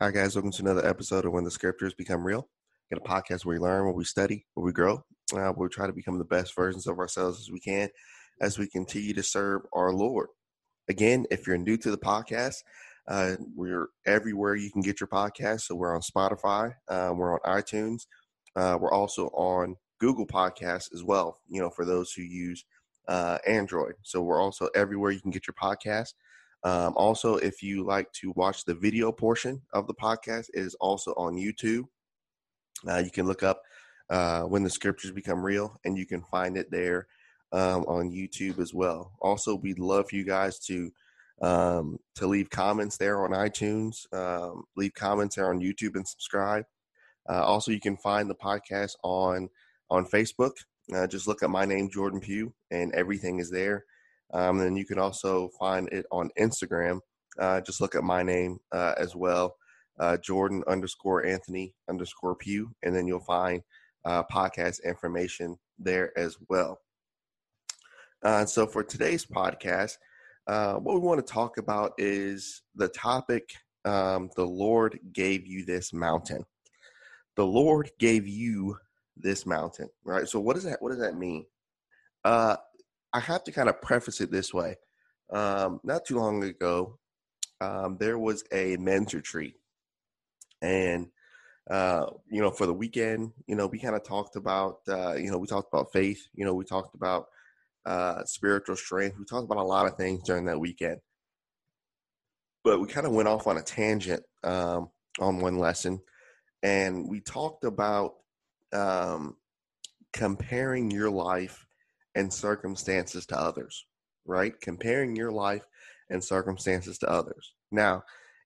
Hi, guys. Welcome to another episode of When the Scriptures Become Real. Get a podcast where we learn, where we study, where we grow, uh, where we try to become the best versions of ourselves as we can as we continue to serve our Lord. Again, if you're new to the podcast, uh, we're everywhere you can get your podcast. So we're on Spotify, uh, we're on iTunes, uh, we're also on Google Podcasts as well. You know, for those who use uh, Android. So we're also everywhere you can get your podcast. Um, also, if you like to watch the video portion of the podcast, it is also on YouTube. Uh, you can look up uh, when the scriptures become real, and you can find it there um, on YouTube as well. Also, we'd love for you guys to um, to leave comments there on iTunes, um, leave comments there on YouTube, and subscribe. Uh, also, you can find the podcast on on Facebook. Uh, just look at my name, Jordan Pugh, and everything is there. Um, and you can also find it on Instagram. Uh, just look at my name uh, as well, uh, Jordan underscore Anthony underscore Pew, and then you'll find uh, podcast information there as well. Uh, so for today's podcast, uh, what we want to talk about is the topic um, the Lord gave you this mountain. The Lord gave you this mountain, right? So what does that what does that mean? Uh, I have to kind of preface it this way. Um, not too long ago, um, there was a men's retreat, and uh, you know, for the weekend, you know, we kind of talked about, uh, you know, we talked about faith. You know, we talked about uh, spiritual strength. We talked about a lot of things during that weekend, but we kind of went off on a tangent um, on one lesson, and we talked about um, comparing your life and circumstances to others, right? Comparing your life and circumstances to others. Now,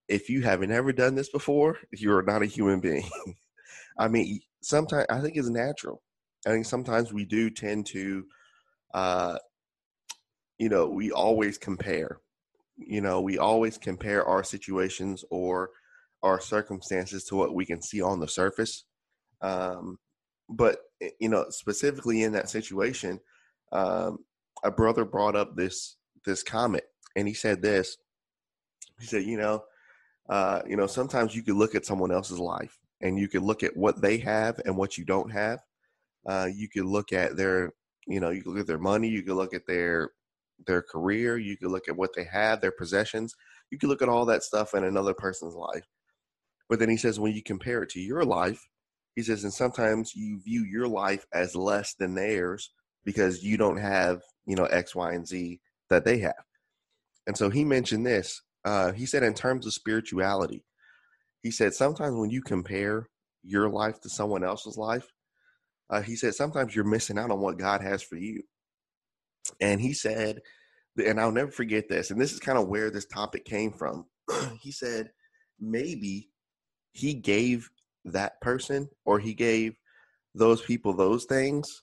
if you haven't ever done this before, you're not a human being. I mean, sometimes I think it's natural. I think sometimes we do tend to, uh, you know, we always compare. You know, we always compare our situations or our circumstances to what we can see on the surface. Um, but eh, you know, specifically in that situation, um, a brother brought up this this comment, and he said this. He said, you know, uh, you know, sometimes you could look at someone else's life, and you could look at what they have and what you don't have. Uh, you could look at their, you know, you could look at their money. You could look at their their career. You could look at what they have, their possessions. You could look at all that stuff in another person's life. But then he says, when you compare it to your life, he says, and sometimes you view your life as less than theirs because you don't have you know X, Y, and Z that they have. And so he mentioned this. Uh, he said in terms of spirituality, he said sometimes when you compare your life to someone else's life, uh, he said sometimes you're missing out on what God has for you. And he said, and I'll never forget this. And this is kind of where this topic came from. he said maybe he gave that person or he gave those people those things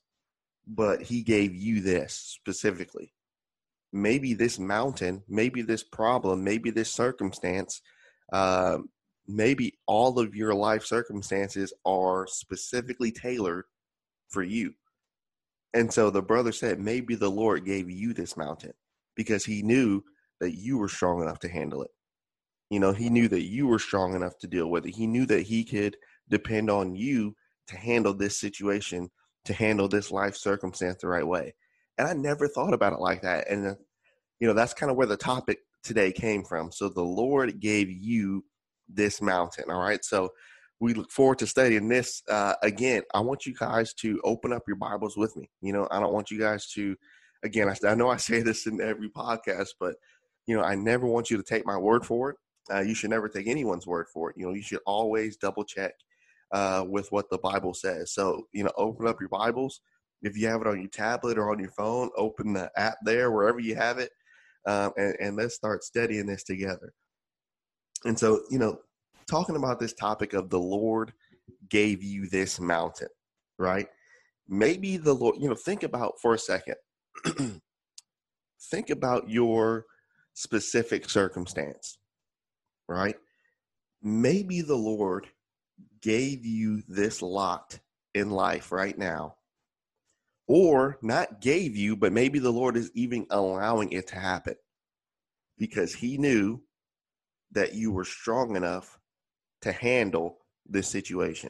but he gave you this specifically. Maybe this mountain, maybe this problem, maybe this circumstance, uh, maybe all of your life circumstances are specifically tailored for you. And so the brother said, maybe the Lord gave you this mountain because he knew that you were strong enough to handle it. You know, he knew that you were strong enough to deal with it. He knew that he could depend on you to handle this situation to handle this life circumstance the right way. And I never thought about it like that. And, uh, you know, that's kind of where the topic today came from. So the Lord gave you this mountain. All right. So we look forward to studying this. Uh, again, I want you guys to open up your Bibles with me. You know, I don't want you guys to, again, I, I know I say this in every podcast, but, you know, I never want you to take my word for it. Uh, you should never take anyone's word for it. You know, you should always double check uh, with what the Bible says. So, you know, open up your Bibles. If you have it on your tablet or on your phone, open the app there, wherever you have it, um, and, and let's start studying this together. And so, you know, talking about this topic of the Lord gave you this mountain, right? Maybe the Lord, you know, think about for a second. think about your specific circumstance, right? Maybe the Lord gave you this lot in life right now, or not gave you, but maybe the Lord is even allowing it to happen because He knew that you were strong enough to handle this situation.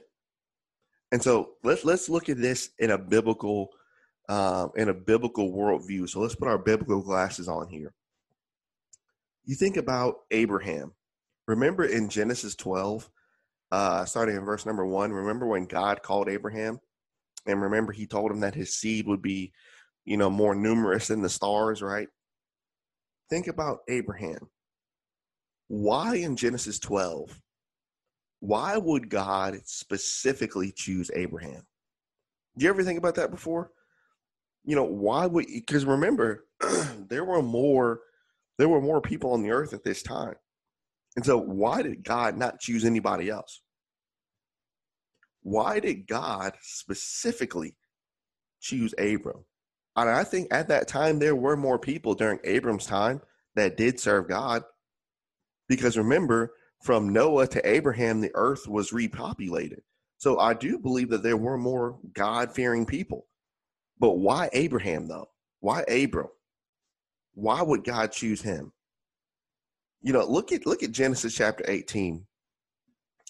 And so let's let's look at this in a biblical um, in a biblical worldview. So let's put our biblical glasses on here. You think about Abraham. Remember in Genesis 12, uh, starting in verse number one, remember when God called Abraham? And remember, he told him that his seed would be, you know, more numerous than the stars, right? Think about Abraham. Why in Genesis 12 why would God specifically choose Abraham? Do you ever think about that before? You know, why would because remember, there were more there were more people on the earth at this time. And so why did God not choose anybody else? Why did God specifically choose Abram? And I think at that time there were more people during Abram's time that did serve God. Because remember, from Noah to Abraham, the earth was repopulated. So I do believe that there were more God fearing people. But why Abraham, though? Why Abram? Why would God choose him? You know, look at look at Genesis chapter 18.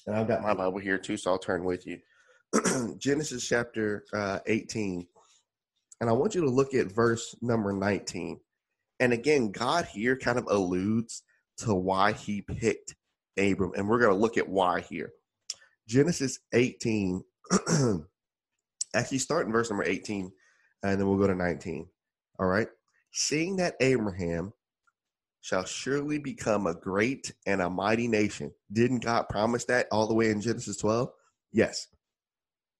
And I've got my Bible here too, so I'll turn with you. Genesis chapter uh, 18. And I want you to look at verse number 19. And again, God here kind of alludes to why he picked Abram. And we're going to look at why here. Genesis 18, actually start in verse number 18, and then we'll go to 19. All right. Seeing that Abraham shall surely become a great and a mighty nation. Didn't God promise that all the way in Genesis 12? Yes.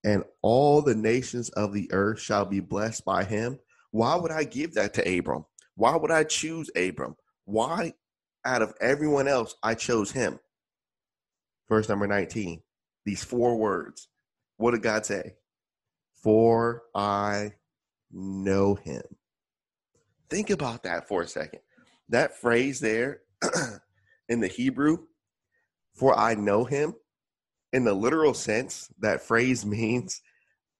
And all the nations of the earth shall be blessed by him. Why would I give that to Abram? Why would I choose Abram? Why, out of everyone else, I chose him? verse number 19. These four words. What did God say? For I know him. Think about that for a second. That phrase there in the Hebrew, for I know him, in the literal sense, that phrase means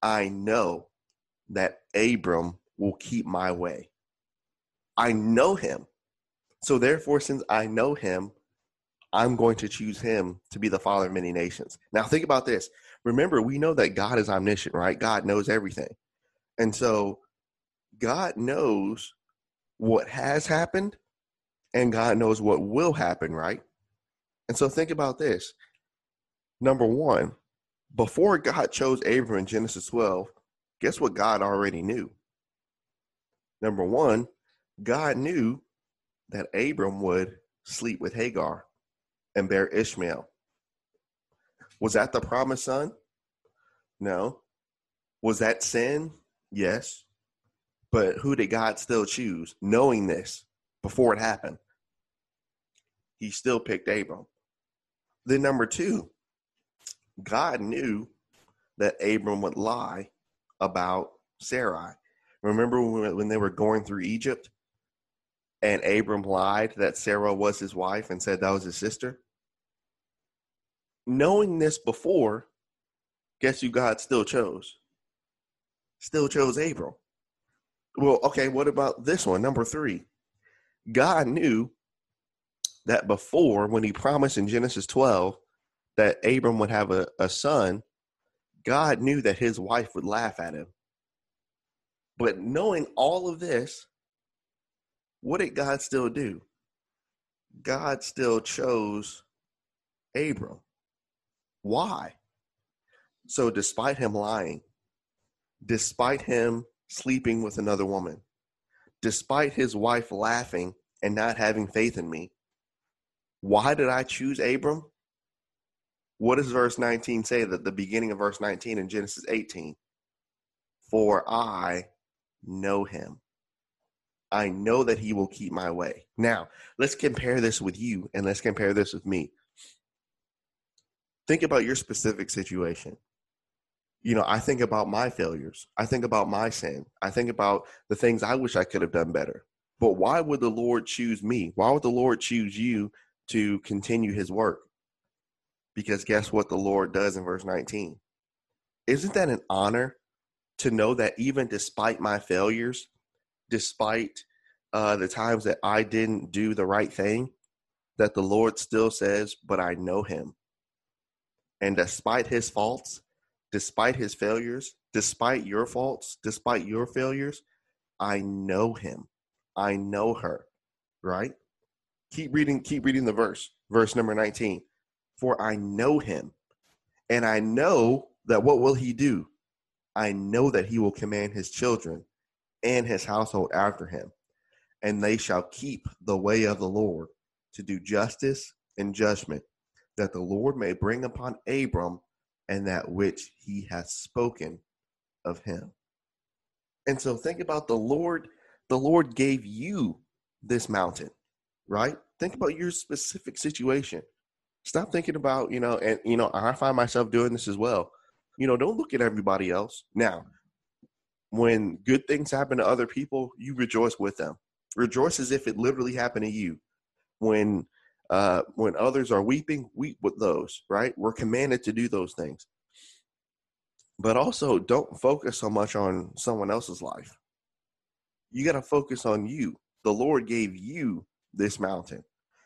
I know that Abram will keep my way. I know him. So therefore, since I know him, I'm going to choose him to be the father of many nations. Now, think about this. Remember, we know that God is omniscient, right? God knows everything. And so, God knows what has happened and God knows what will happen, right? And so, think about this. Number one, before God chose Abram in Genesis 12, guess what God already knew? Number one, God knew that Abram would sleep with Hagar and bear Ishmael. Was that the promised son? No. Was that sin? Yes. But who did God still choose, knowing this before it happened? He still picked Abram. Then, number two, God knew that Abram would lie about Sarai. Remember when they were going through Egypt and Abram lied that Sarah was his wife and said that was his sister? knowing this before, guess who God still chose? Still chose Abram. Well, okay, what about this one? Number three. God knew that before, when he promised in Genesis 12 that Abram would have a, a son, God knew that his wife would laugh at him. But knowing all of this, what did God still do? God still chose Abram. Why? So, despite him lying, despite him sleeping with another woman, despite his wife laughing and not having faith in me, why did I choose Abram? What does verse 19 say? That the beginning of verse 19 in Genesis 18 For I know him. I know that he will keep my way. Now, let's compare this with you and let's compare this with me think about your specific situation. You know, I think about my failures. I think about my sin. I think about the things I wish I could have done better. But why would the Lord choose me? Why would the Lord choose you to continue his work? Because guess what the Lord does in verse 19? Isn't that an honor to know that even despite my failures, despite uh, the times that I didn't do the right thing, that the Lord still says, But I know him And despite his faults, despite his failures, despite your faults, despite your failures, I know him. I know her, right? Keep reading, keep reading the verse, verse number 19. For I know him, and I know that what will he do? I know that he will command his children and his household after him, and they shall keep the way of the Lord to do justice and judgment, that the Lord may bring upon Abram and that which he hath spoken of him. And so think about the Lord, the Lord gave you this mountain, right? Think about your specific situation. Stop thinking about, you know, and you know, I find myself doing this as well. You know, don't look at everybody else. Now, when good things happen to other people, you rejoice with them. Rejoice as if it literally happened to you. When uh, when others are weeping, weep with those, right? We're commanded to do those things. But also, don't focus so much on someone else's life. You got to focus on you. The Lord gave you this mountain.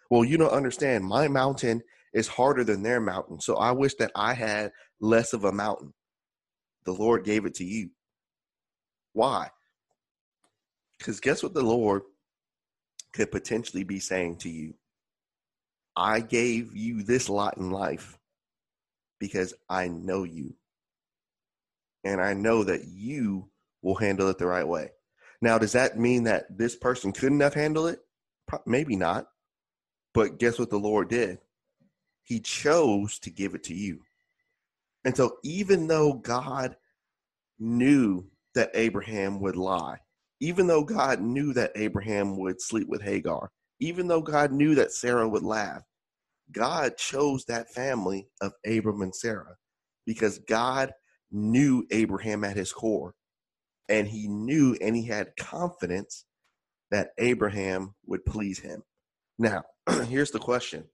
Well, you don't understand. My mountain is harder than their mountain. So I wish that I had less of a mountain. The Lord gave it to you. Why? Because guess what the Lord could potentially be saying to you? I gave you this lot in life because I know you. And I know that you will handle it the right way. Now, does that mean that this person couldn't have handled it? Maybe not. But guess what the Lord did? He chose to give it to you. And so, even though God knew that Abraham would lie, even though God knew that Abraham would sleep with Hagar, even though God knew that Sarah would laugh, God chose that family of Abram and Sarah because God knew Abraham at his core. And he knew and he had confidence that Abraham would please him. Now, here's the question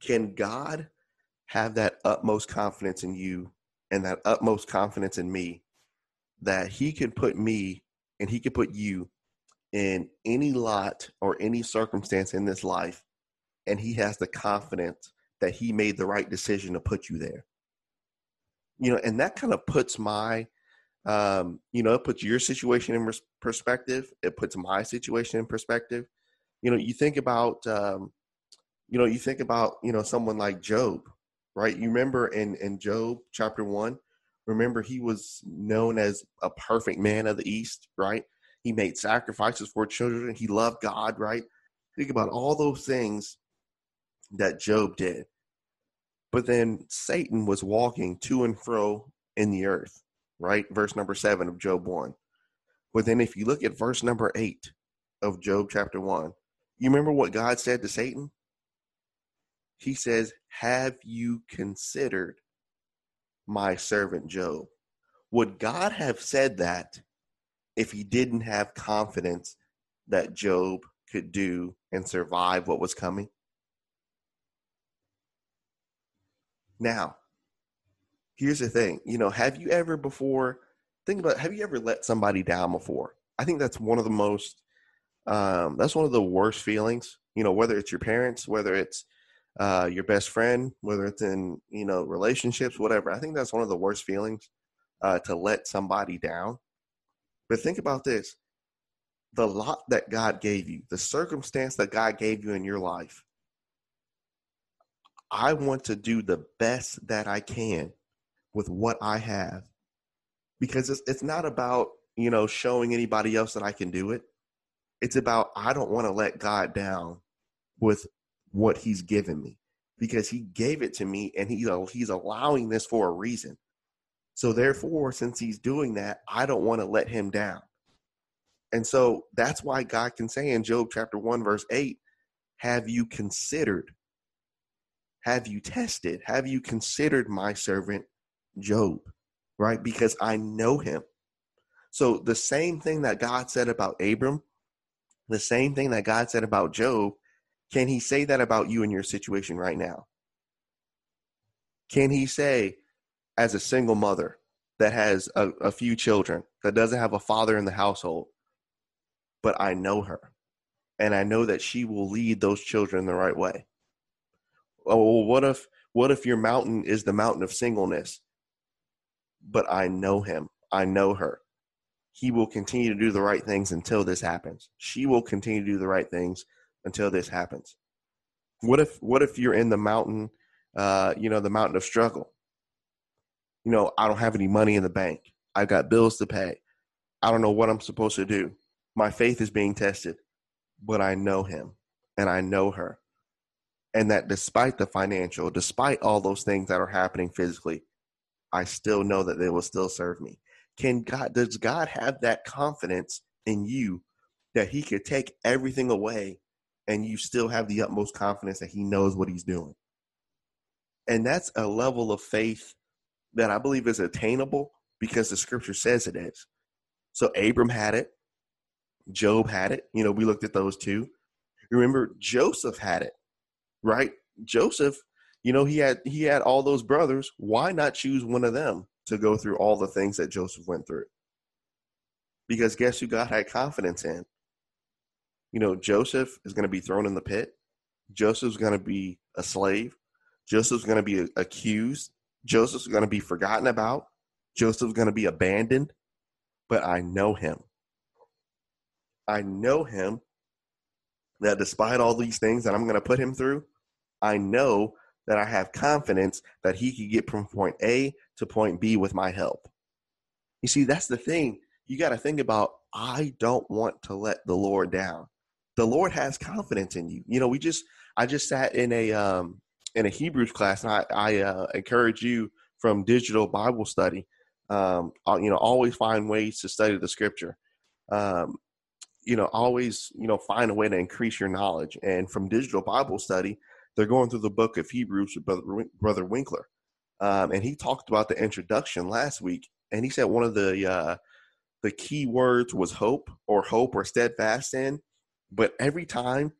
Can God have that utmost confidence in you and that utmost confidence in me that he can put me and he can put you in any lot or any circumstance in this life and he has the confidence that he made the right decision to put you there you know and that kind of puts my um you know it puts your situation in perspective it puts my situation in perspective. You know you think about um you know you think about you know someone like job right? You remember in in job chapter 1 remember he was known as a perfect man of the east right? He made sacrifices for children he loved god right? Think about all those things that Job did. But then Satan was walking to and fro in the earth, right? Verse number seven of Job 1. But then if you look at verse number eight of Job chapter 1, you remember what God said to Satan? He says, Have you considered my servant Job? Would God have said that if he didn't have confidence that Job could do and survive what was coming? Now, here's the thing. You know, have you ever before think about have you ever let somebody down before? I think that's one of the most um, that's one of the worst feelings. You know, whether it's your parents, whether it's uh, your best friend, whether it's in you know relationships, whatever. I think that's one of the worst feelings uh, to let somebody down. But think about this: the lot that God gave you, the circumstance that God gave you in your life, I want to do the best that I can with what I have because it's, it's not about, you know, showing anybody else that I can do it. It's about, I don't want to let God down with what he's given me because he gave it to me and he, he's allowing this for a reason. So therefore, since he's doing that, I don't want to let him down. And so that's why God can say in Job chapter 1, verse 8, have you considered have you tested? Have you considered my servant Job? Right? Because I know him. So the same thing that God said about Abram, the same thing that God said about Job, can he say that about you in your situation right now? Can he say, as a single mother that has a, a few children, that doesn't have a father in the household, but I know her and I know that she will lead those children the right way? oh, what if What if your mountain is the mountain of singleness? But I know him. I know her. He will continue to do the right things until this happens. She will continue to do the right things until this happens. What if what if you're in the mountain, uh, you know, the mountain of struggle? You know, I don't have any money in the bank. I've got bills to pay. I don't know what I'm supposed to do. My faith is being tested, but I know him and I know her. And that despite the financial, despite all those things that are happening physically, I still know that they will still serve me. Can God does God have that confidence in you that he could take everything away and you still have the utmost confidence that he knows what he's doing? And that's a level of faith that I believe is attainable because the scripture says it is. So Abram had it, Job had it. You know, we looked at those two. Remember, Joseph had it, right? Joseph, you know, he had he had all those brothers. Why not choose one of them to go through all the things that Joseph went through? Because guess who God had confidence in? You know, Joseph is going to be thrown in the pit. Joseph's going to be a slave. Joseph's going to be accused. Joseph's going to be forgotten about. Joseph's going to be abandoned. But I know him. I know him that despite all these things that I'm going to put him through, I know that I have confidence that he could get from point A to point B with my help. You see, that's the thing. You got to think about I don't want to let the Lord down. The Lord has confidence in you. You know, we just I just sat in a um in a Hebrews class and I I uh, encourage you from digital Bible study um uh, you know always find ways to study the scripture. Um you know, always, you know, find a way to increase your knowledge. And from digital Bible study, they're going through the book of Hebrews with Brother, Brother Winkler. Um, and he talked about the introduction last week. And he said one of the, uh, the key words was hope or hope or steadfast in. But every time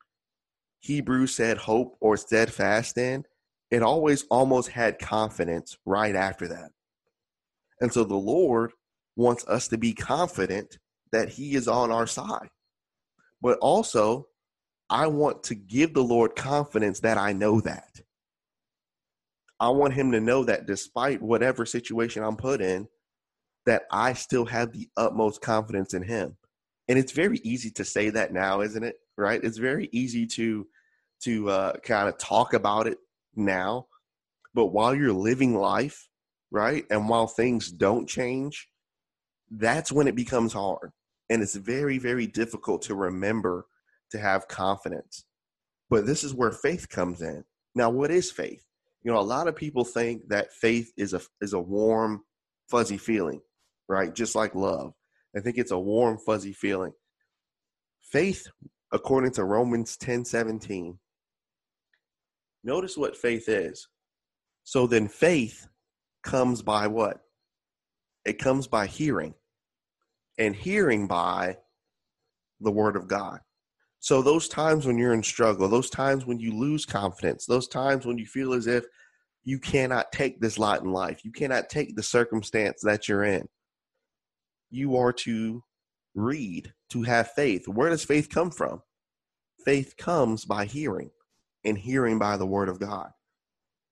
Hebrews said hope or steadfast in, it always almost had confidence right after that. And so the Lord wants us to be confident that he is on our side. But also, I want to give the Lord confidence that I know that. I want him to know that despite whatever situation I'm put in, that I still have the utmost confidence in him. And it's very easy to say that now, isn't it? Right? It's very easy to to uh, kind of talk about it now. But while you're living life, right? And while things don't change, that's when it becomes hard and it's very very difficult to remember to have confidence. But this is where faith comes in. Now what is faith? You know a lot of people think that faith is a is a warm fuzzy feeling right? Just like love. I think it's a warm fuzzy feeling. Faith according to romans 10 17 notice what faith is. So then faith comes by what? It comes by hearing and hearing by the word of God. So, those times when you're in struggle, those times when you lose confidence, those times when you feel as if you cannot take this lot in life, you cannot take the circumstance that you're in, you are to read, to have faith. Where does faith come from? Faith comes by hearing, and hearing by the word of God.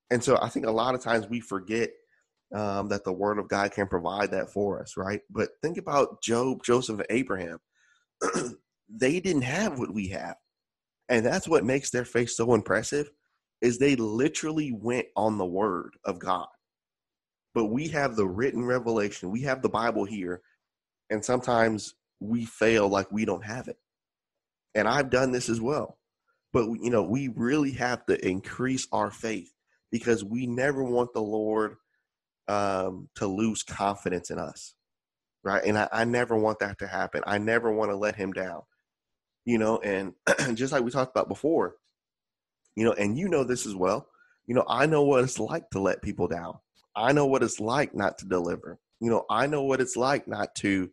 And so, I think a lot of times we forget um, that the word of God can provide that for us, right? But think about Job, Joseph, and Abraham. they didn't have what we have. And that's what makes their faith so impressive is they literally went on the word of God. But we have the written revelation. We have the Bible here. And sometimes we fail like we don't have it. And I've done this as well. But you know, we really have to increase our faith because we never want the Lord um, to lose confidence in us, right? And I, I never want that to happen. I never want to let him down, you know. And just like we talked about before, you know, and you know this as well. You know, I know what it's like to let people down. I know what it's like not to deliver. You know, I know what it's like not to,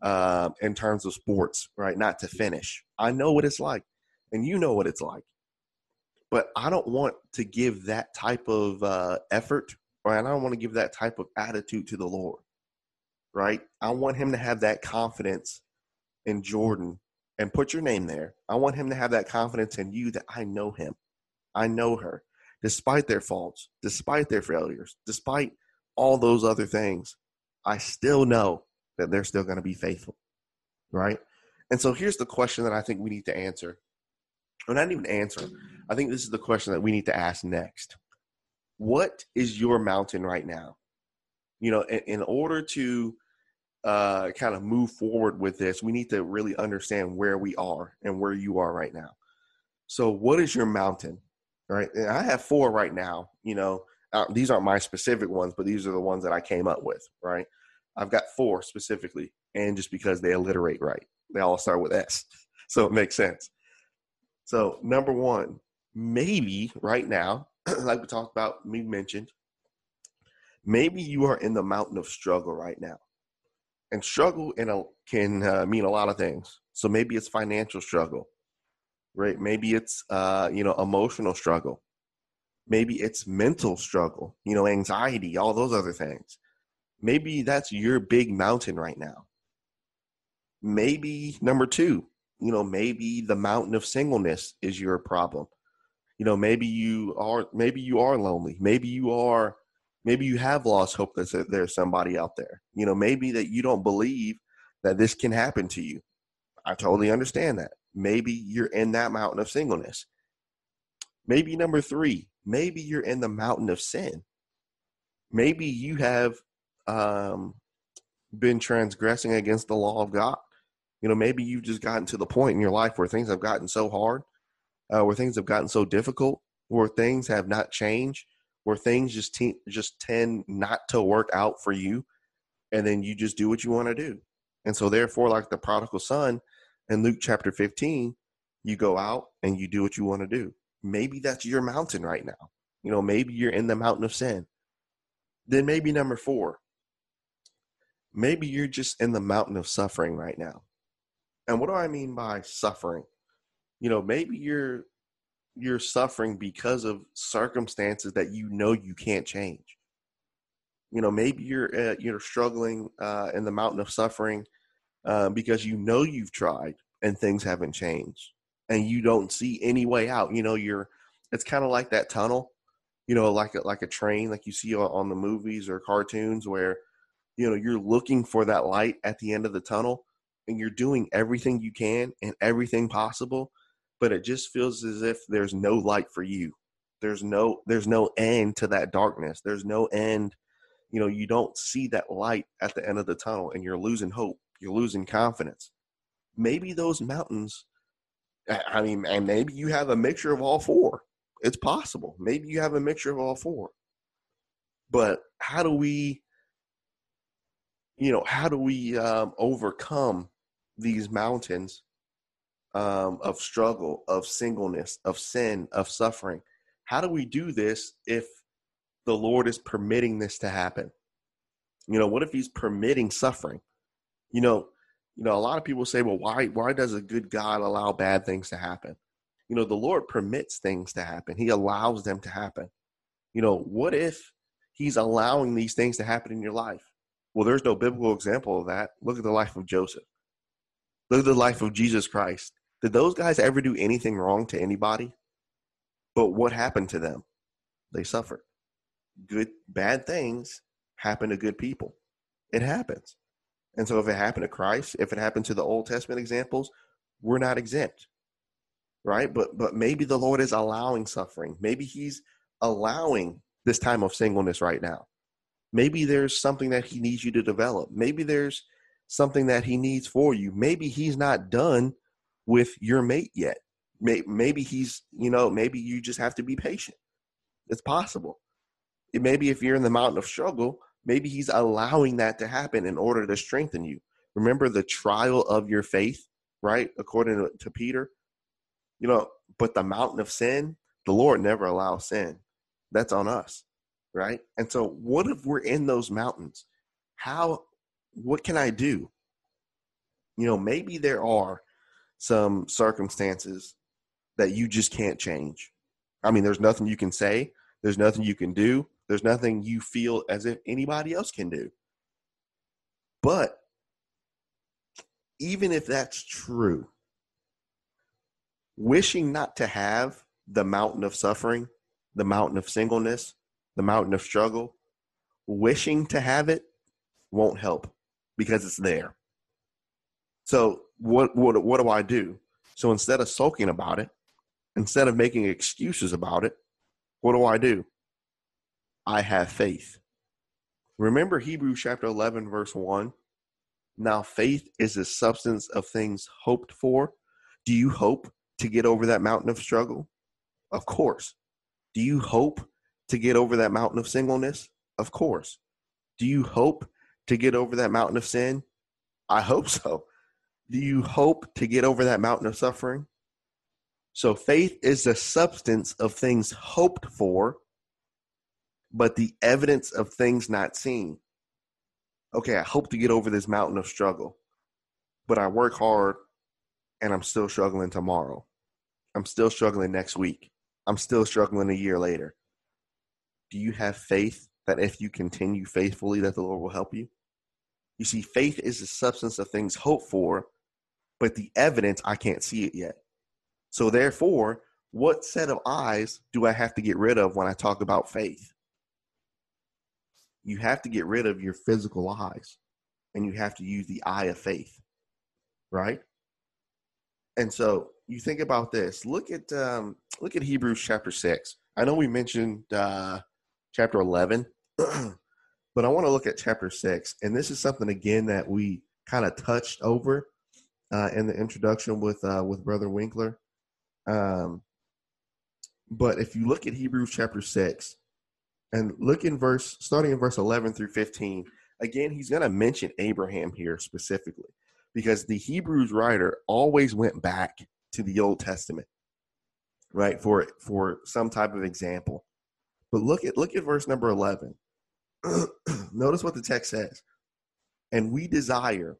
uh, in terms of sports, right? Not to finish. I know what it's like, and you know what it's like. But I don't want to give that type of uh, effort right? I don't want to give that type of attitude to the Lord, right? I want him to have that confidence in Jordan and put your name there. I want him to have that confidence in you that I know him. I know her. despite their faults, despite their failures, despite all those other things, I still know that they're still going to be faithful. Right? And so here's the question that I think we need to answer. Or not even answer. I think this is the question that we need to ask next. What is your mountain right now? You know, in, in order to uh, kind of move forward with this, we need to really understand where we are and where you are right now. So, what is your mountain? Right. And I have four right now. You know, uh, these aren't my specific ones, but these are the ones that I came up with. Right. I've got four specifically, and just because they alliterate right, they all start with S. So it makes sense. So, number one, maybe right now, like we talked about, me mentioned, maybe you are in the mountain of struggle right now and struggle in a, can uh, mean a lot of things. So maybe it's financial struggle, right? Maybe it's uh, you know emotional struggle. Maybe it's mental struggle, you know, anxiety, all those other things. Maybe that's your big mountain right now. Maybe number two, you know, maybe the mountain of singleness is your problem. You know, maybe you are maybe you are lonely. Maybe you are maybe you have lost hope that there's somebody out there. You know maybe that you don't believe that this can happen to you. I totally understand that. Maybe you're in that mountain of singleness. Maybe number three maybe you're in the mountain of sin. Maybe you have um, been transgressing against the law of god. You know maybe you've just gotten to the point in your life where things have gotten so hard uh, where things have gotten so difficult where things have not changed where things just te- just tend not to work out for you and then you just do what you want to do. And so therefore like the prodigal son in luke chapter 15 you go out and you do what you want to do. Maybe that's your mountain right now. You know maybe you're in the mountain of sin. Then maybe number four maybe you're just in the mountain of suffering right now. And what do i mean by suffering? You know maybe you're you're suffering because of circumstances that you know you can't change. You know, maybe you're uh, you're struggling uh, in the mountain of suffering uh, because you know you've tried and things haven't changed, and you don't see any way out. You know, you're it's kind of like that tunnel. You know, like a, like a train, like you see on, on the movies or cartoons, where you know you're looking for that light at the end of the tunnel, and you're doing everything you can and everything possible but it just feels as if there's no light for you. There's no there's no end to that darkness. There's no end. You know you don't see that light at the end of the tunnel and you're losing hope. You're losing confidence. Maybe those mountains i mean and maybe you have a mixture of all four. It's possible. Maybe you have a mixture of all four. But how do we you know how do we um, overcome these mountains um, of struggle, of singleness, of sin, of suffering. How do we do this if the Lord is permitting this to happen? You know, what if He's permitting suffering? You know, you know, a lot of people say, "Well, why why does a good God allow bad things to happen?" You know, the Lord permits things to happen. He allows them to happen. You know, what if He's allowing these things to happen in your life? Well, there's no biblical example of that. Look at the life of Joseph. Look at the life of Jesus Christ. Did those guys ever do anything wrong to anybody? But what happened to them? They suffered. Good, bad things happen to good people. It happens. And so if it happened to Christ, if it happened to the Old Testament examples, we're not exempt. Right? But but maybe the Lord is allowing suffering. Maybe he's allowing this time of singleness right now. Maybe there's something that he needs you to develop. Maybe there's something that he needs for you. Maybe he's not done with your mate yet. Maybe he's, you know, maybe you just have to be patient. It's possible. Maybe if you're in the mountain of struggle, maybe he's allowing that to happen in order to strengthen you. Remember the trial of your faith, right? According to Peter. You know, but the mountain of sin, the Lord never allows sin. That's on us, right? And so, what if we're in those mountains? How, what can I do? You know, maybe there are some circumstances that you just can't change. I mean, there's nothing you can say, there's nothing you can do, there's nothing you feel as if anybody else can do. But even if that's true, wishing not to have the mountain of suffering the mountain of singleness, the mountain of struggle, wishing to have it won't help because it's there. So what what what do I do? So instead of sulking about it, instead of making excuses about it, what do I do? I have faith. Remember Hebrews chapter 11 verse 1? Now faith is the substance of things hoped for. Do you hope to get over that mountain of struggle? Of course. Do you hope to get over that mountain of singleness? Of course. Do you hope to get over that mountain of sin? I hope so. Do you hope to get over that mountain of suffering? So faith is the substance of things hoped for, but the evidence of things not seen. Okay, I hope to get over this mountain of struggle, but I work hard and I'm still struggling tomorrow. I'm still struggling next week. I'm still struggling a year later. Do you have faith that if you continue faithfully that the Lord will help you? You see, faith is the substance of things hoped for, but the evidence, I can't see it yet. So therefore, what set of eyes do I have to get rid of when I talk about faith? You have to get rid of your physical eyes and you have to use the eye of faith, right? And so you think about this. Look at um, look at Hebrews chapter six. I know we mentioned uh, chapter eleven, but I want to look at chapter six, and this is something again that we kind of touched over uh, in the introduction with uh, with Brother Winkler. Um, but if you look at Hebrews chapter six, and look in verse starting in verse eleven through fifteen, again he's going to mention Abraham here specifically because the Hebrews writer always went back to the Old Testament, right, for for some type of example. But look at look at verse number eleven. Notice what the text says. And we desire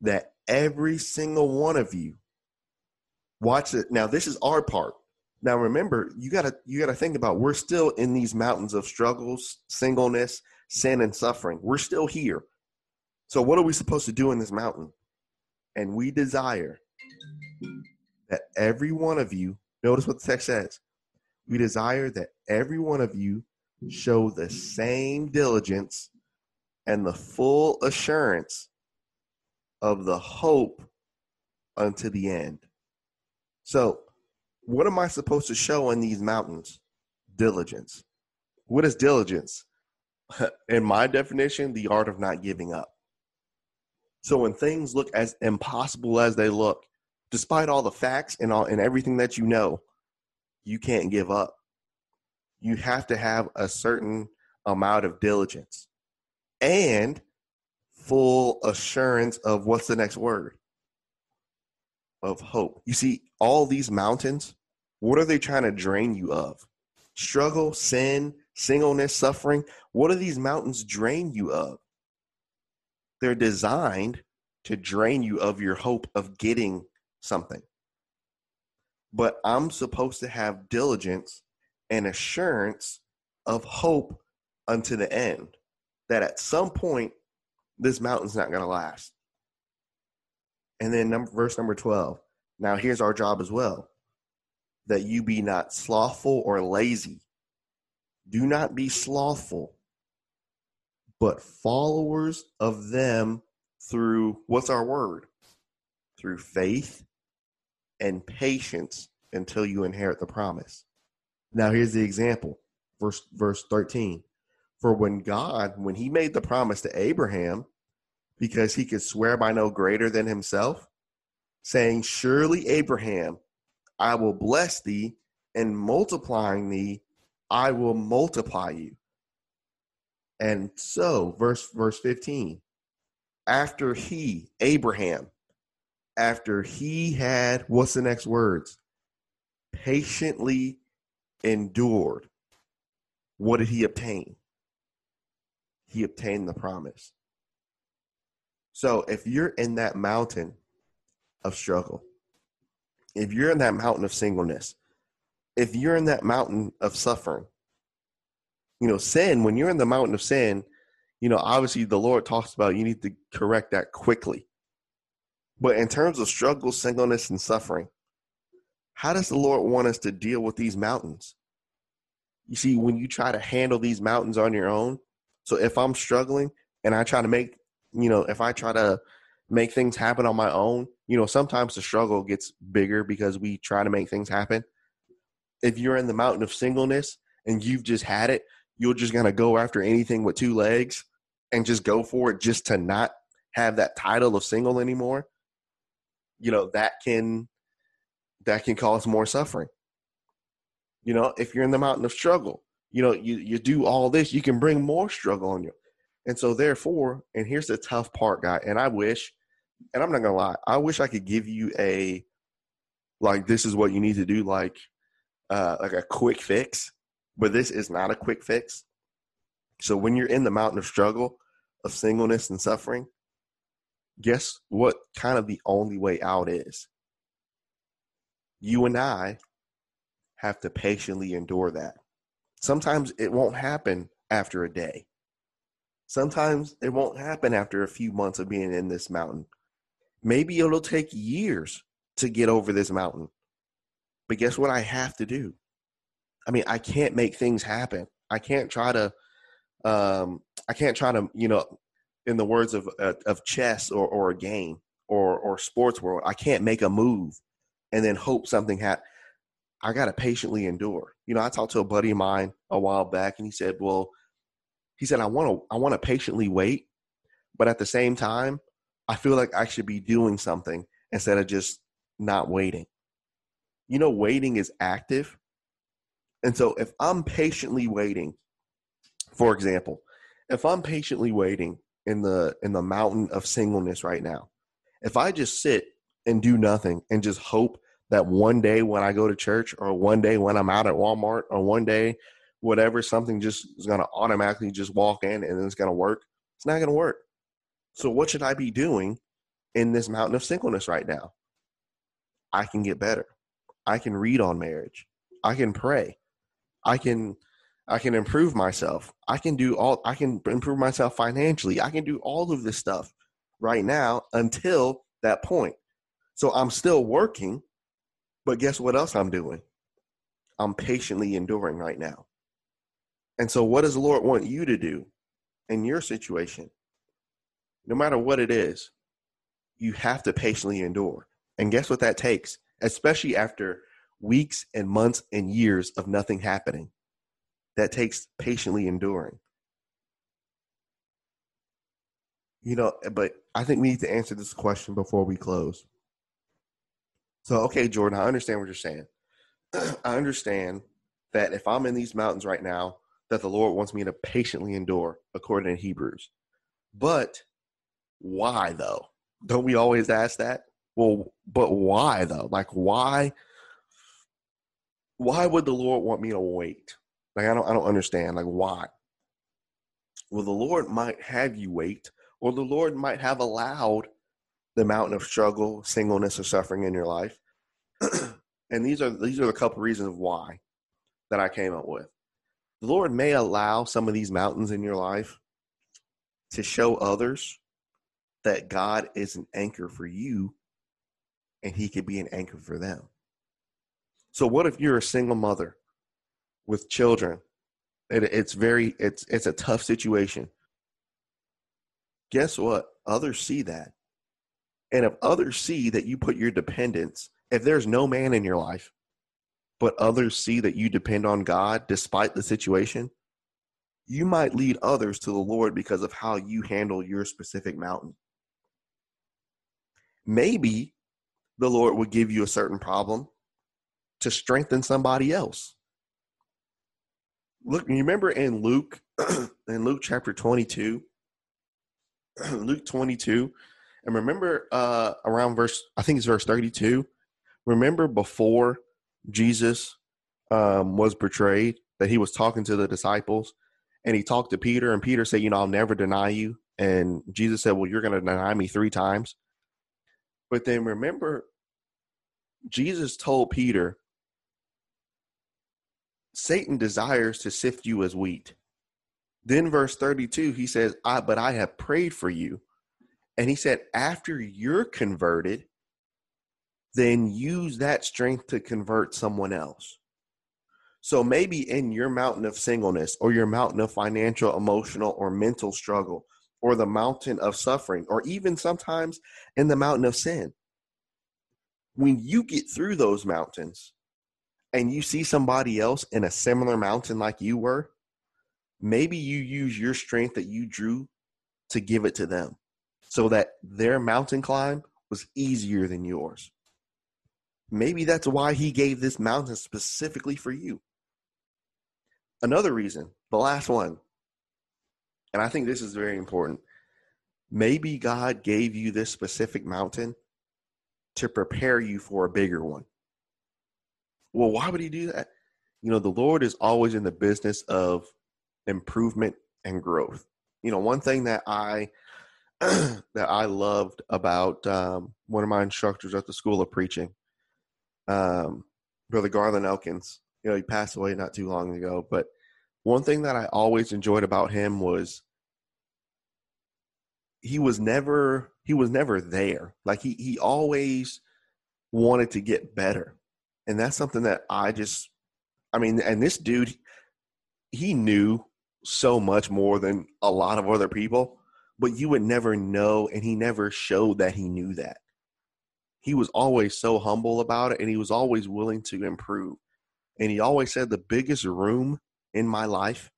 that every single one of you watch it. Now, this is our part. Now, remember, you gotta you gotta think about we're still in these mountains of struggles, singleness, sin, and suffering. We're still here. So, what are we supposed to do in this mountain? And we desire that every one of you, notice what the text says, we desire that every one of you show the same diligence and the full assurance of the hope unto the end. So, what am I supposed to show in these mountains? Diligence. What is diligence? In my definition, the art of not giving up. So when things look as impossible as they look, despite all the facts and all and everything that you know, you can't give up. You have to have a certain amount of diligence and full assurance of what's the next word? Of hope. You see, all these mountains, what are they trying to drain you of? Struggle, sin, singleness, suffering. What do these mountains drain you of? They're designed to drain you of your hope of getting something. But I'm supposed to have diligence and assurance of hope unto the end that at some point this mountain's not going to last. And then number, verse number 12. Now here's our job as well that you be not slothful or lazy. Do not be slothful, but followers of them through what's our word? Through faith and patience until you inherit the promise. Now here's the example. Verse verse 13. For when God, when he made the promise to Abraham, because he could swear by no greater than himself, saying, Surely Abraham, I will bless thee, and multiplying thee, I will multiply you. And so, verse verse 15, after he, Abraham, after he had what's the next words? Patiently endured. What did he obtain? He obtained the promise. So if you're in that mountain of struggle, if you're in that mountain of singleness, if you're in that mountain of suffering, you know, sin, when you're in the mountain of sin, you know, obviously the Lord talks about you need to correct that quickly. But in terms of struggle, singleness, and suffering, how does the Lord want us to deal with these mountains? You see, when you try to handle these mountains on your own, so if I'm struggling and I try to make, you know, if I try to make things happen on my own, you know, sometimes the struggle gets bigger because we try to make things happen. If you're in the mountain of singleness and you've just had it, you're just going to go after anything with two legs and just go for it just to not have that title of single anymore. You know, that can that can cause more suffering. You know, if you're in the mountain of struggle, you know, you, you do all this, you can bring more struggle on you. And so, therefore, and here's the tough part, guy, and I wish, and I'm not gonna lie, I wish I could give you a like this is what you need to do, like uh like a quick fix, but this is not a quick fix. So when you're in the mountain of struggle, of singleness and suffering, guess what kind of the only way out is? You and I have to patiently endure that. Sometimes it won't happen after a day. Sometimes it won't happen after a few months of being in this mountain. Maybe it'll take years to get over this mountain. But guess what I have to do? I mean, I can't make things happen. I can't try to um I can't try to, you know, in the words of uh, of chess or or a game or or sports world, I can't make a move and then hope something happens. I got to patiently endure. You know, I talked to a buddy of mine a while back and he said, "Well, he said I want to I want to patiently wait, but at the same time, I feel like I should be doing something instead of just not waiting." You know, waiting is active. And so if I'm patiently waiting, for example, if I'm patiently waiting in the in the mountain of singleness right now, if I just sit and do nothing and just hope that one day when I go to church or one day when I'm out at Walmart or one day whatever something just is going to automatically just walk in and it's going to work. It's not going to work. So what should I be doing in this mountain of singleness right now? I can get better. I can read on marriage. I can pray. I can I can improve myself. I can do all I can improve myself financially. I can do all of this stuff right now until that point. So I'm still working but guess what else I'm doing? I'm patiently enduring right now. And so, what does the Lord want you to do in your situation? No matter what it is, you have to patiently endure. And guess what that takes? Especially after weeks and months and years of nothing happening. That takes patiently enduring. You know, but I think we need to answer this question before we close. So, okay, Jordan, I understand what you're saying. I understand that if I'm in these mountains right now, that the Lord wants me to patiently endure, according to Hebrews. But why though? Don't we always ask that? Well, but why though? Like why? Why would the Lord want me to wait? Like I don't, I don't understand. Like why? Well, the Lord might have you wait, or the Lord might have allowed the mountain of struggle, singleness, or suffering in your life. and these are these are a couple reasons why that I came up with. The Lord may allow some of these mountains in your life to show others that God is an anchor for you and he could be an anchor for them. So what if you're a single mother with children? It, it's very it's it's a tough situation. Guess what? Others see that and if others see that you put your dependence, if there's no man in your life, but others see that you depend on God despite the situation, you might lead others to the Lord because of how you handle your specific mountain. Maybe the Lord would give you a certain problem to strengthen somebody else. Look, you remember in Luke, in Luke chapter 22, Luke 22, and remember uh, around verse, I think it's verse 32. Remember before Jesus um, was betrayed, that he was talking to the disciples and he talked to Peter, and Peter said, You know, I'll never deny you. And Jesus said, Well, you're going to deny me three times. But then remember, Jesus told Peter, Satan desires to sift you as wheat. Then, verse 32, he says, I, But I have prayed for you and he said, after you're converted, then use that strength to convert someone else. So maybe in your mountain of singleness or your mountain of financial, emotional, or mental struggle, or the mountain of suffering, or even sometimes in the mountain of sin, when you get through those mountains and you see somebody else in a similar mountain like you were, maybe you use your strength that you drew to give it to them so that their mountain climb was easier than yours. Maybe that's why he gave this mountain specifically for you. Another reason, the last one, and I think this is very important. Maybe God gave you this specific mountain to prepare you for a bigger one. Well, why would he do that? You know, the Lord is always in the business of improvement and growth. You know, one thing that I that I loved about um, one of my instructors at the School of Preaching, um, Brother Garland Elkins, you know, he passed away not too long ago. But one thing that I always enjoyed about him was he was never he was never there. Like he he always wanted to get better. And that's something that I just I mean, and this dude he knew so much more than a lot of other people, but you would never know and he never showed that he knew that. He was always so humble about it and he was always willing to improve. And he always said, the biggest room in my life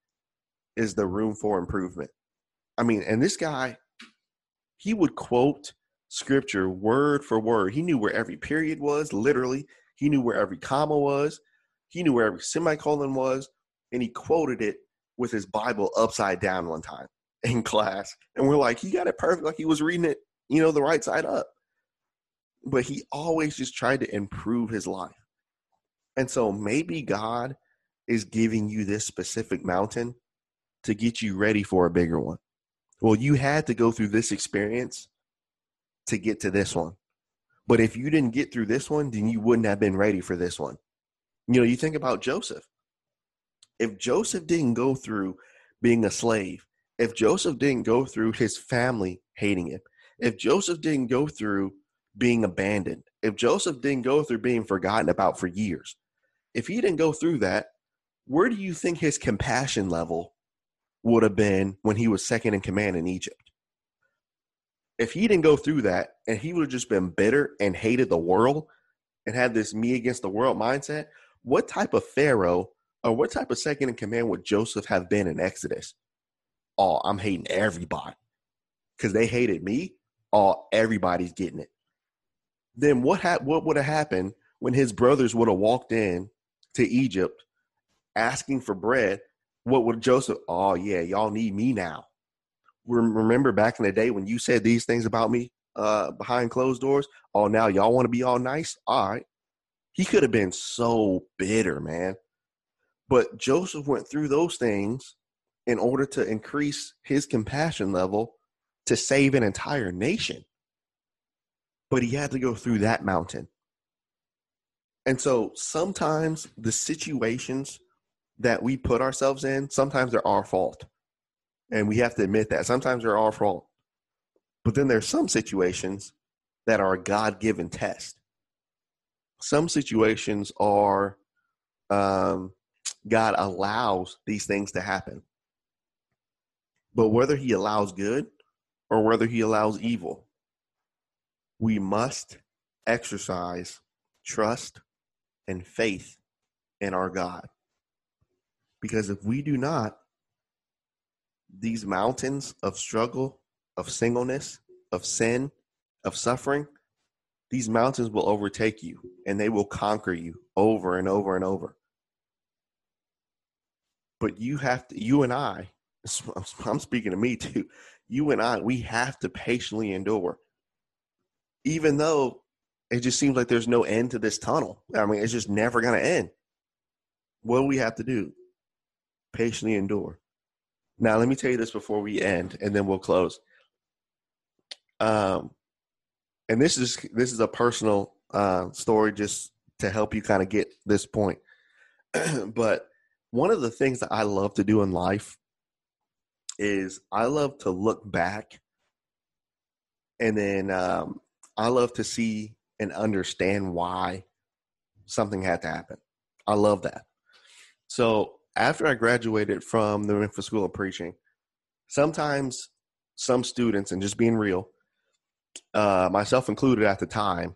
is the room for improvement. I mean, and this guy, he would quote scripture word for word. He knew where every period was, literally. He knew where every comma was. He knew where every semicolon was. And he quoted it with his Bible upside down one time in class. And we're like, he got it perfect, like he was reading it, you know, the right side up. But he always just tried to improve his life. And so maybe God is giving you this specific mountain to get you ready for a bigger one. Well, you had to go through this experience to get to this one. But if you didn't get through this one, then you wouldn't have been ready for this one. You know, you think about Joseph. If Joseph didn't go through being a slave, if Joseph didn't go through his family hating him, if Joseph didn't go through being abandoned, if Joseph didn't go through being forgotten about for years, if he didn't go through that, where do you think his compassion level would have been when he was second in command in Egypt? If he didn't go through that and he would have just been bitter and hated the world and had this me against the world mindset, what type of Pharaoh or what type of second in command would Joseph have been in Exodus? Oh, I'm hating everybody because they hated me. Oh, everybody's getting it. Then what ha- what would have happened when his brothers would have walked in to Egypt asking for bread, what would Joseph? Oh yeah, y'all need me now. Remember back in the day when you said these things about me uh, behind closed doors? Oh, now y'all want to be all nice? All right. He could have been so bitter, man. But Joseph went through those things in order to increase his compassion level to save an entire nation. But he had to go through that mountain. And so sometimes the situations that we put ourselves in, sometimes they're our fault. And we have to admit that. Sometimes they're our fault. But then there's some situations that are a God given test. Some situations are um, God allows these things to happen. But whether He allows good or whether He allows evil, we must exercise trust and faith in our God. Because if we do not, these mountains of struggle, of singleness, of sin, of suffering, these mountains will overtake you and they will conquer you over and over and over. But you have to, you and I, I'm speaking to me too, you and I, we have to patiently endure. Even though it just seems like there's no end to this tunnel. I mean, it's just never going to end. What do we have to do? Patiently endure. Now, let me tell you this before we end, and then we'll close. Um, and this is this is a personal uh, story, just to help you kind of get this point. but one of the things that I love to do in life is I love to look back, and then um, I love to see and understand why something had to happen. I love that. So after I graduated from the Memphis School of Preaching, sometimes some students, and just being real, uh, myself included at the time,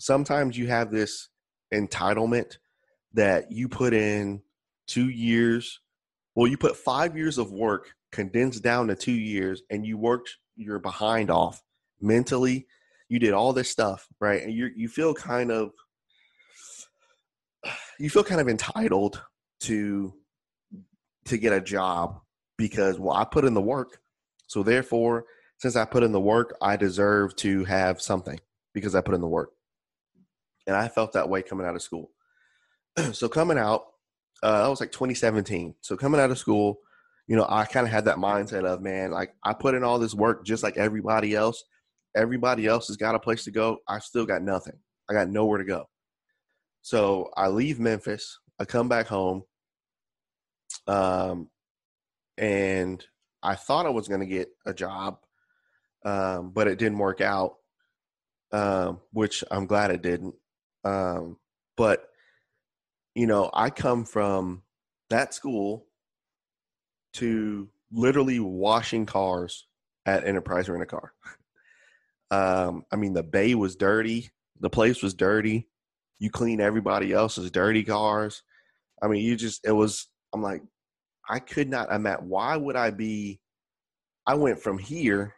sometimes you have this entitlement that you put in two years. Well, you put five years of work condensed down to two years, and you worked your behind off mentally. You did all this stuff, right? And you you feel kind of you feel kind of entitled to to get a job because well I put in the work. So therefore, since I put in the work, I deserve to have something because I put in the work. And I felt that way coming out of school. so coming out, uh, was like 2017. So coming out of school, you know, I kind of had that mindset of, man, like I put in all this work just like everybody else. Everybody else has got a place to go. I still got nothing. I got nowhere to go. So I leave Memphis. I come back home. Um, and I thought I was going to get a job, um, but it didn't work out, um, which I'm glad it didn't. Um, but, you know, I come from that school to literally washing cars at Enterprise Rent a Car. Um, I mean, the bay was dirty, the place was dirty. You clean everybody else's dirty cars. I mean, you just, it was, I'm like, I could not, I'm at, why would I be, I went from here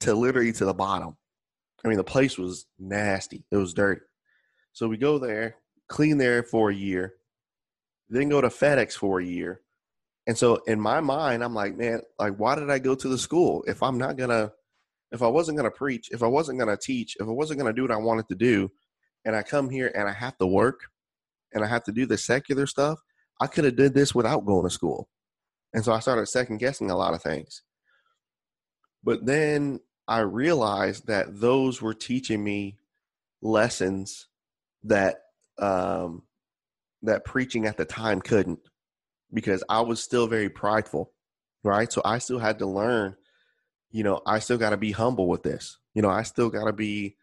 to literally to the bottom. I mean, the place was nasty, it was dirty. So we go there, clean there for a year, then go to FedEx for a year. And so in my mind, I'm like, man, like, why did I go to the school if I'm not gonna, if I wasn't gonna preach, if I wasn't gonna teach, if I wasn't gonna do what I wanted to do, and I come here and I have to work and I have to do the secular stuff, I could have did this without going to school. And so I started second guessing a lot of things. But then I realized that those were teaching me lessons that um, that preaching at the time couldn't because I was still very prideful, right? So I still had to learn, you know, I still got to be humble with this. You know, I still got to be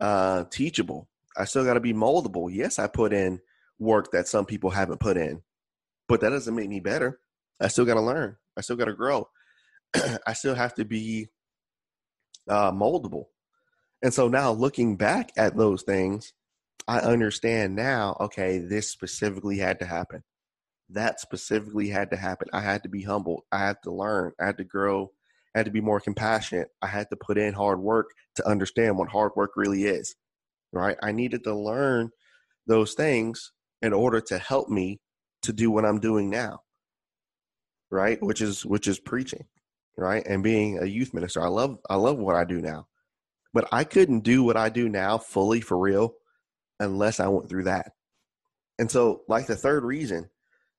uh, teachable. I still got to be moldable. Yes, I put in work that some people haven't put in, but that doesn't make me better. I still got to learn. I still got to grow. I still have to be uh, moldable. And so now looking back at those things, I understand now, okay, this specifically had to happen. That specifically had to happen. I had to be humble. I had to learn. I had to grow. I had to be more compassionate. I had to put in hard work to understand what hard work really is. Right? I needed to learn those things in order to help me to do what I'm doing now. Right? Which is which is preaching, right? And being a youth minister. I love I love what I do now. But I couldn't do what I do now fully for real unless I went through that. And so, like the third reason,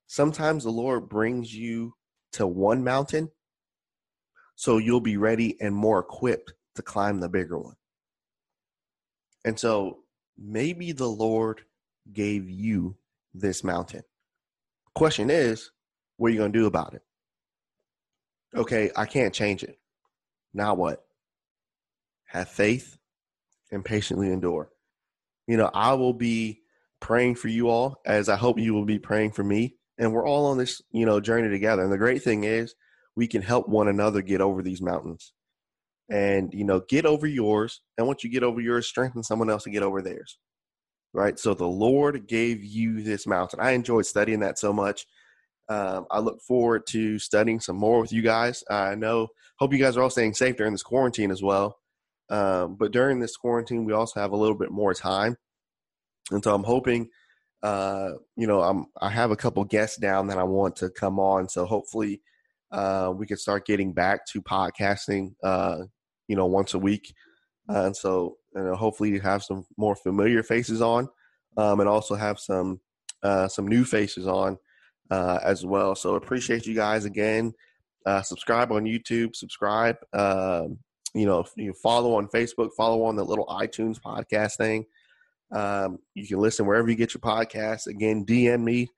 sometimes the Lord brings you to one mountain so you'll be ready and more equipped to climb the bigger one. And so, maybe the Lord gave you this mountain. Question is, what are you going to do about it? Okay, I can't change it. Now what? Have faith and patiently endure you know, I will be praying for you all as I hope you will be praying for me. And we're all on this, you know, journey together. And the great thing is we can help one another get over these mountains. And, you know, get over yours. And once you get over yours, strengthen someone else to get over theirs. Right. So the Lord gave you this mountain. I enjoyed studying that so much. Um, I look forward to studying some more with you guys. I know, hope you guys are all staying safe during this quarantine as well. Um, but during this quarantine, we also have a little bit more time, and so I'm hoping, uh, you know, I'm I have a couple guests down that I want to come on. So hopefully, uh, we can start getting back to podcasting, uh, you know, once a week, uh, and so you know, hopefully you have some more familiar faces on, um, and also have some uh, some new faces on uh, as well. So appreciate you guys again. Uh, subscribe on YouTube. Subscribe. Um, you know, you follow on Facebook, follow on the little iTunes podcast thing. Um, you can listen wherever you get your podcasts. Again, DM me,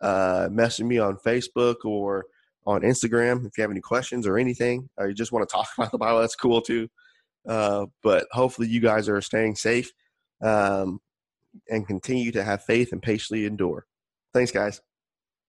uh, message me on Facebook or on Instagram if you have any questions or anything, or you just want to talk about the Bible. That's cool too. Uh, but hopefully, you guys are staying safe um, and continue to have faith and patiently endure. Thanks, guys.